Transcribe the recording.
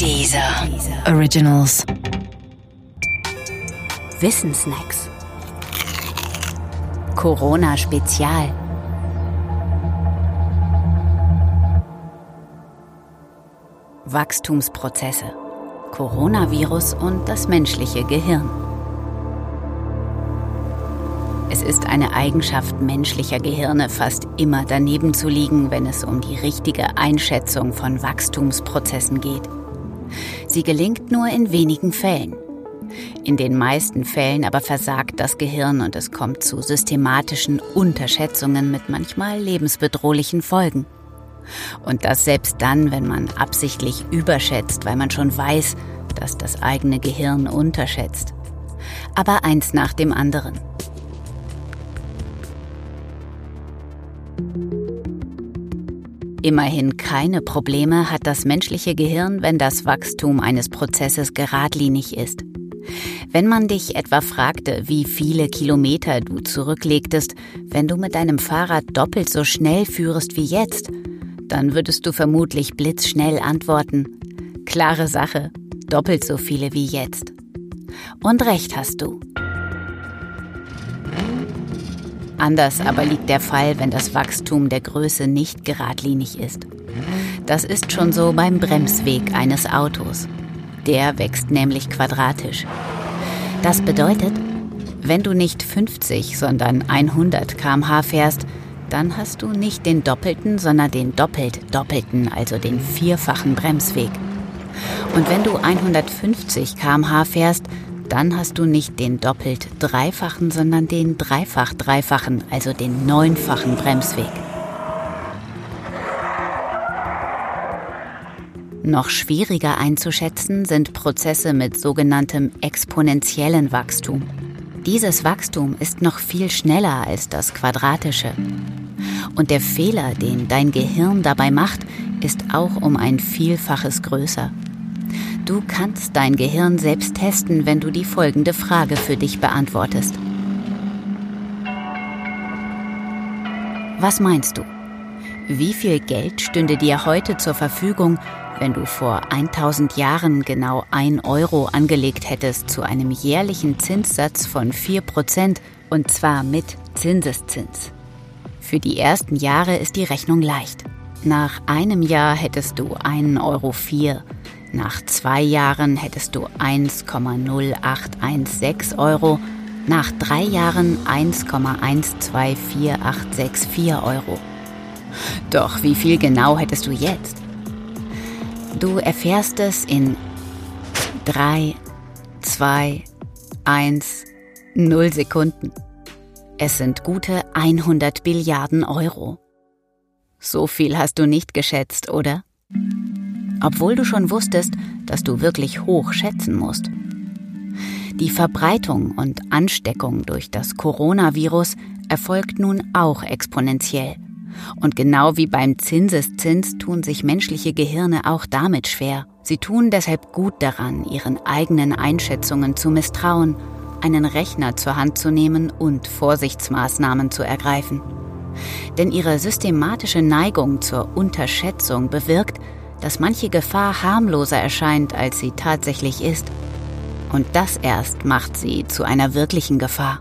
Dieser Originals. Wissensnacks. Corona Spezial. Wachstumsprozesse. Coronavirus und das menschliche Gehirn. Es ist eine Eigenschaft menschlicher Gehirne, fast immer daneben zu liegen, wenn es um die richtige Einschätzung von Wachstumsprozessen geht. Sie gelingt nur in wenigen Fällen. In den meisten Fällen aber versagt das Gehirn und es kommt zu systematischen Unterschätzungen mit manchmal lebensbedrohlichen Folgen. Und das selbst dann, wenn man absichtlich überschätzt, weil man schon weiß, dass das eigene Gehirn unterschätzt. Aber eins nach dem anderen. Immerhin keine Probleme hat das menschliche Gehirn, wenn das Wachstum eines Prozesses geradlinig ist. Wenn man dich etwa fragte, wie viele Kilometer du zurücklegtest, wenn du mit deinem Fahrrad doppelt so schnell führest wie jetzt, dann würdest du vermutlich blitzschnell antworten. Klare Sache, doppelt so viele wie jetzt. Und recht hast du. Anders aber liegt der Fall, wenn das Wachstum der Größe nicht geradlinig ist. Das ist schon so beim Bremsweg eines Autos. Der wächst nämlich quadratisch. Das bedeutet, wenn du nicht 50, sondern 100 km/h fährst, dann hast du nicht den doppelten, sondern den doppelt doppelten, also den vierfachen Bremsweg. Und wenn du 150 km/h fährst, dann hast du nicht den doppelt dreifachen, sondern den dreifach dreifachen, also den neunfachen Bremsweg. Noch schwieriger einzuschätzen sind Prozesse mit sogenanntem exponentiellen Wachstum. Dieses Wachstum ist noch viel schneller als das quadratische. Und der Fehler, den dein Gehirn dabei macht, ist auch um ein Vielfaches größer. Du kannst dein Gehirn selbst testen, wenn du die folgende Frage für dich beantwortest. Was meinst du? Wie viel Geld stünde dir heute zur Verfügung, wenn du vor 1000 Jahren genau 1 Euro angelegt hättest zu einem jährlichen Zinssatz von 4% und zwar mit Zinseszins. Für die ersten Jahre ist die Rechnung leicht. Nach einem Jahr hättest du 1,04 Euro. Nach zwei Jahren hättest du 1,0816 Euro. Nach drei Jahren 1,124864 Euro. Doch wie viel genau hättest du jetzt? Du erfährst es in 3, 2, 1, 0 Sekunden. Es sind gute 100 Billiarden Euro. So viel hast du nicht geschätzt, oder? Obwohl du schon wusstest, dass du wirklich hoch schätzen musst. Die Verbreitung und Ansteckung durch das Coronavirus erfolgt nun auch exponentiell. Und genau wie beim Zinseszins tun sich menschliche Gehirne auch damit schwer. Sie tun deshalb gut daran, ihren eigenen Einschätzungen zu misstrauen, einen Rechner zur Hand zu nehmen und Vorsichtsmaßnahmen zu ergreifen. Denn ihre systematische Neigung zur Unterschätzung bewirkt, dass manche Gefahr harmloser erscheint, als sie tatsächlich ist. Und das erst macht sie zu einer wirklichen Gefahr.